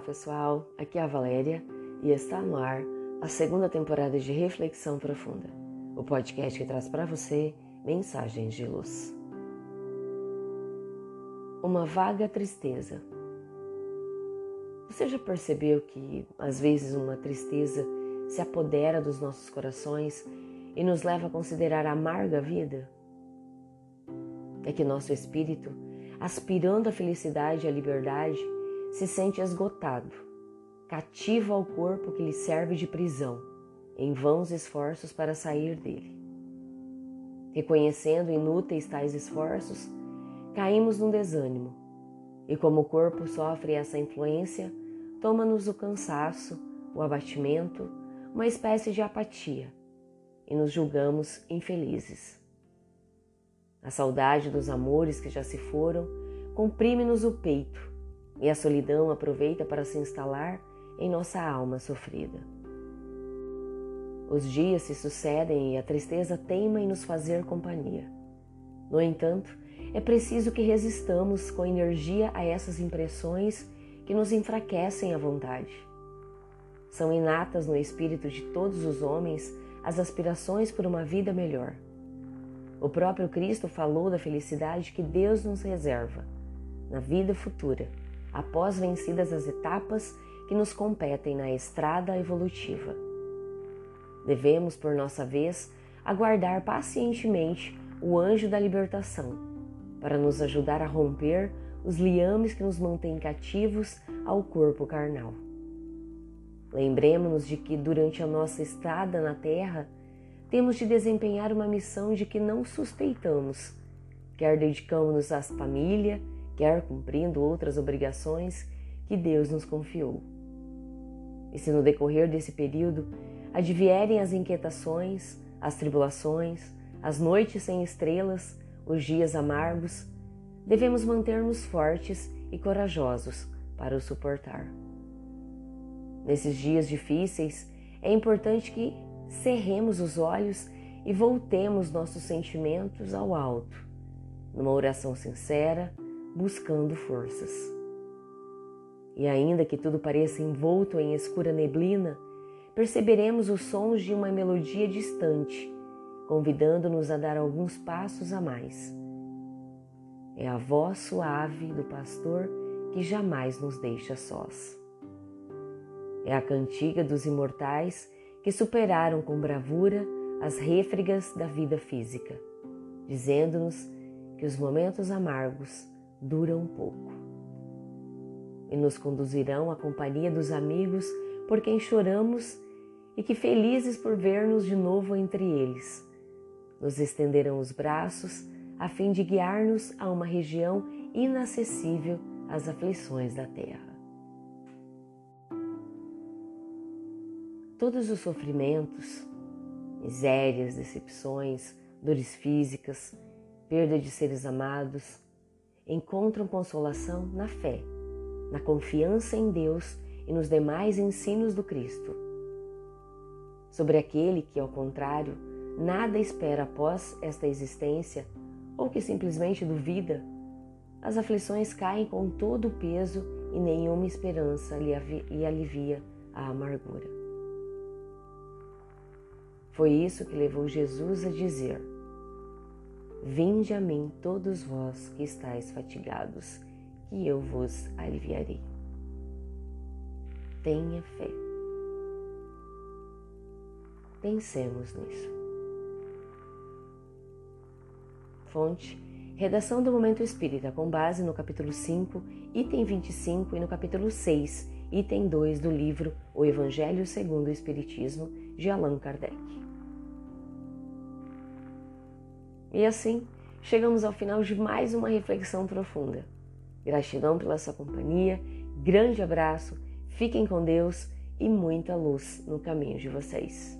Olá pessoal, aqui é a Valéria e está no ar a segunda temporada de Reflexão Profunda, o podcast que traz para você mensagens de luz. Uma vaga tristeza. Você já percebeu que às vezes uma tristeza se apodera dos nossos corações e nos leva a considerar amarga a vida? É que nosso espírito, aspirando à felicidade e à liberdade, se sente esgotado, cativo ao corpo que lhe serve de prisão, em vãos esforços para sair dele. Reconhecendo inúteis tais esforços, caímos num desânimo, e como o corpo sofre essa influência, toma-nos o cansaço, o abatimento, uma espécie de apatia, e nos julgamos infelizes. A saudade dos amores que já se foram comprime-nos o peito e a solidão aproveita para se instalar em nossa alma sofrida. Os dias se sucedem e a tristeza teima em nos fazer companhia. No entanto, é preciso que resistamos com energia a essas impressões que nos enfraquecem a vontade. São inatas no espírito de todos os homens as aspirações por uma vida melhor. O próprio Cristo falou da felicidade que Deus nos reserva na vida futura após vencidas as etapas que nos competem na estrada evolutiva. Devemos, por nossa vez, aguardar pacientemente o anjo da libertação, para nos ajudar a romper os liames que nos mantêm cativos ao corpo carnal. Lembremos-nos de que durante a nossa estada na Terra, temos de desempenhar uma missão de que não suspeitamos, quer dedicamos-nos à família, quer cumprindo outras obrigações que Deus nos confiou. E se no decorrer desse período advierem as inquietações, as tribulações, as noites sem estrelas, os dias amargos, devemos manter-nos fortes e corajosos para o suportar. Nesses dias difíceis, é importante que cerremos os olhos e voltemos nossos sentimentos ao alto, numa oração sincera, buscando forças. E ainda que tudo pareça envolto em escura neblina, perceberemos os sons de uma melodia distante, convidando-nos a dar alguns passos a mais. É a voz suave do pastor que jamais nos deixa sós. É a cantiga dos imortais que superaram com bravura as rêfregas da vida física, dizendo-nos que os momentos amargos duram pouco. E nos conduzirão à companhia dos amigos por quem choramos e que felizes por ver-nos de novo entre eles. Nos estenderão os braços a fim de guiar-nos a uma região inacessível às aflições da terra. Todos os sofrimentos, misérias, decepções, dores físicas, perda de seres amados, encontram consolação na fé, na confiança em Deus e nos demais ensinos do Cristo. Sobre aquele que, ao contrário, nada espera após esta existência ou que simplesmente duvida, as aflições caem com todo o peso e nenhuma esperança lhe alivia a amargura. Foi isso que levou Jesus a dizer: Vinde a mim todos vós que estáis fatigados, que eu vos aliviarei. Tenha fé. Pensemos nisso. Fonte: Redação do Momento Espírita, com base no capítulo 5, item 25 e no capítulo 6, item 2 do livro O Evangelho segundo o Espiritismo, de Allan Kardec. E assim, chegamos ao final de mais uma reflexão profunda. Gratidão pela sua companhia, grande abraço, fiquem com Deus e muita luz no caminho de vocês.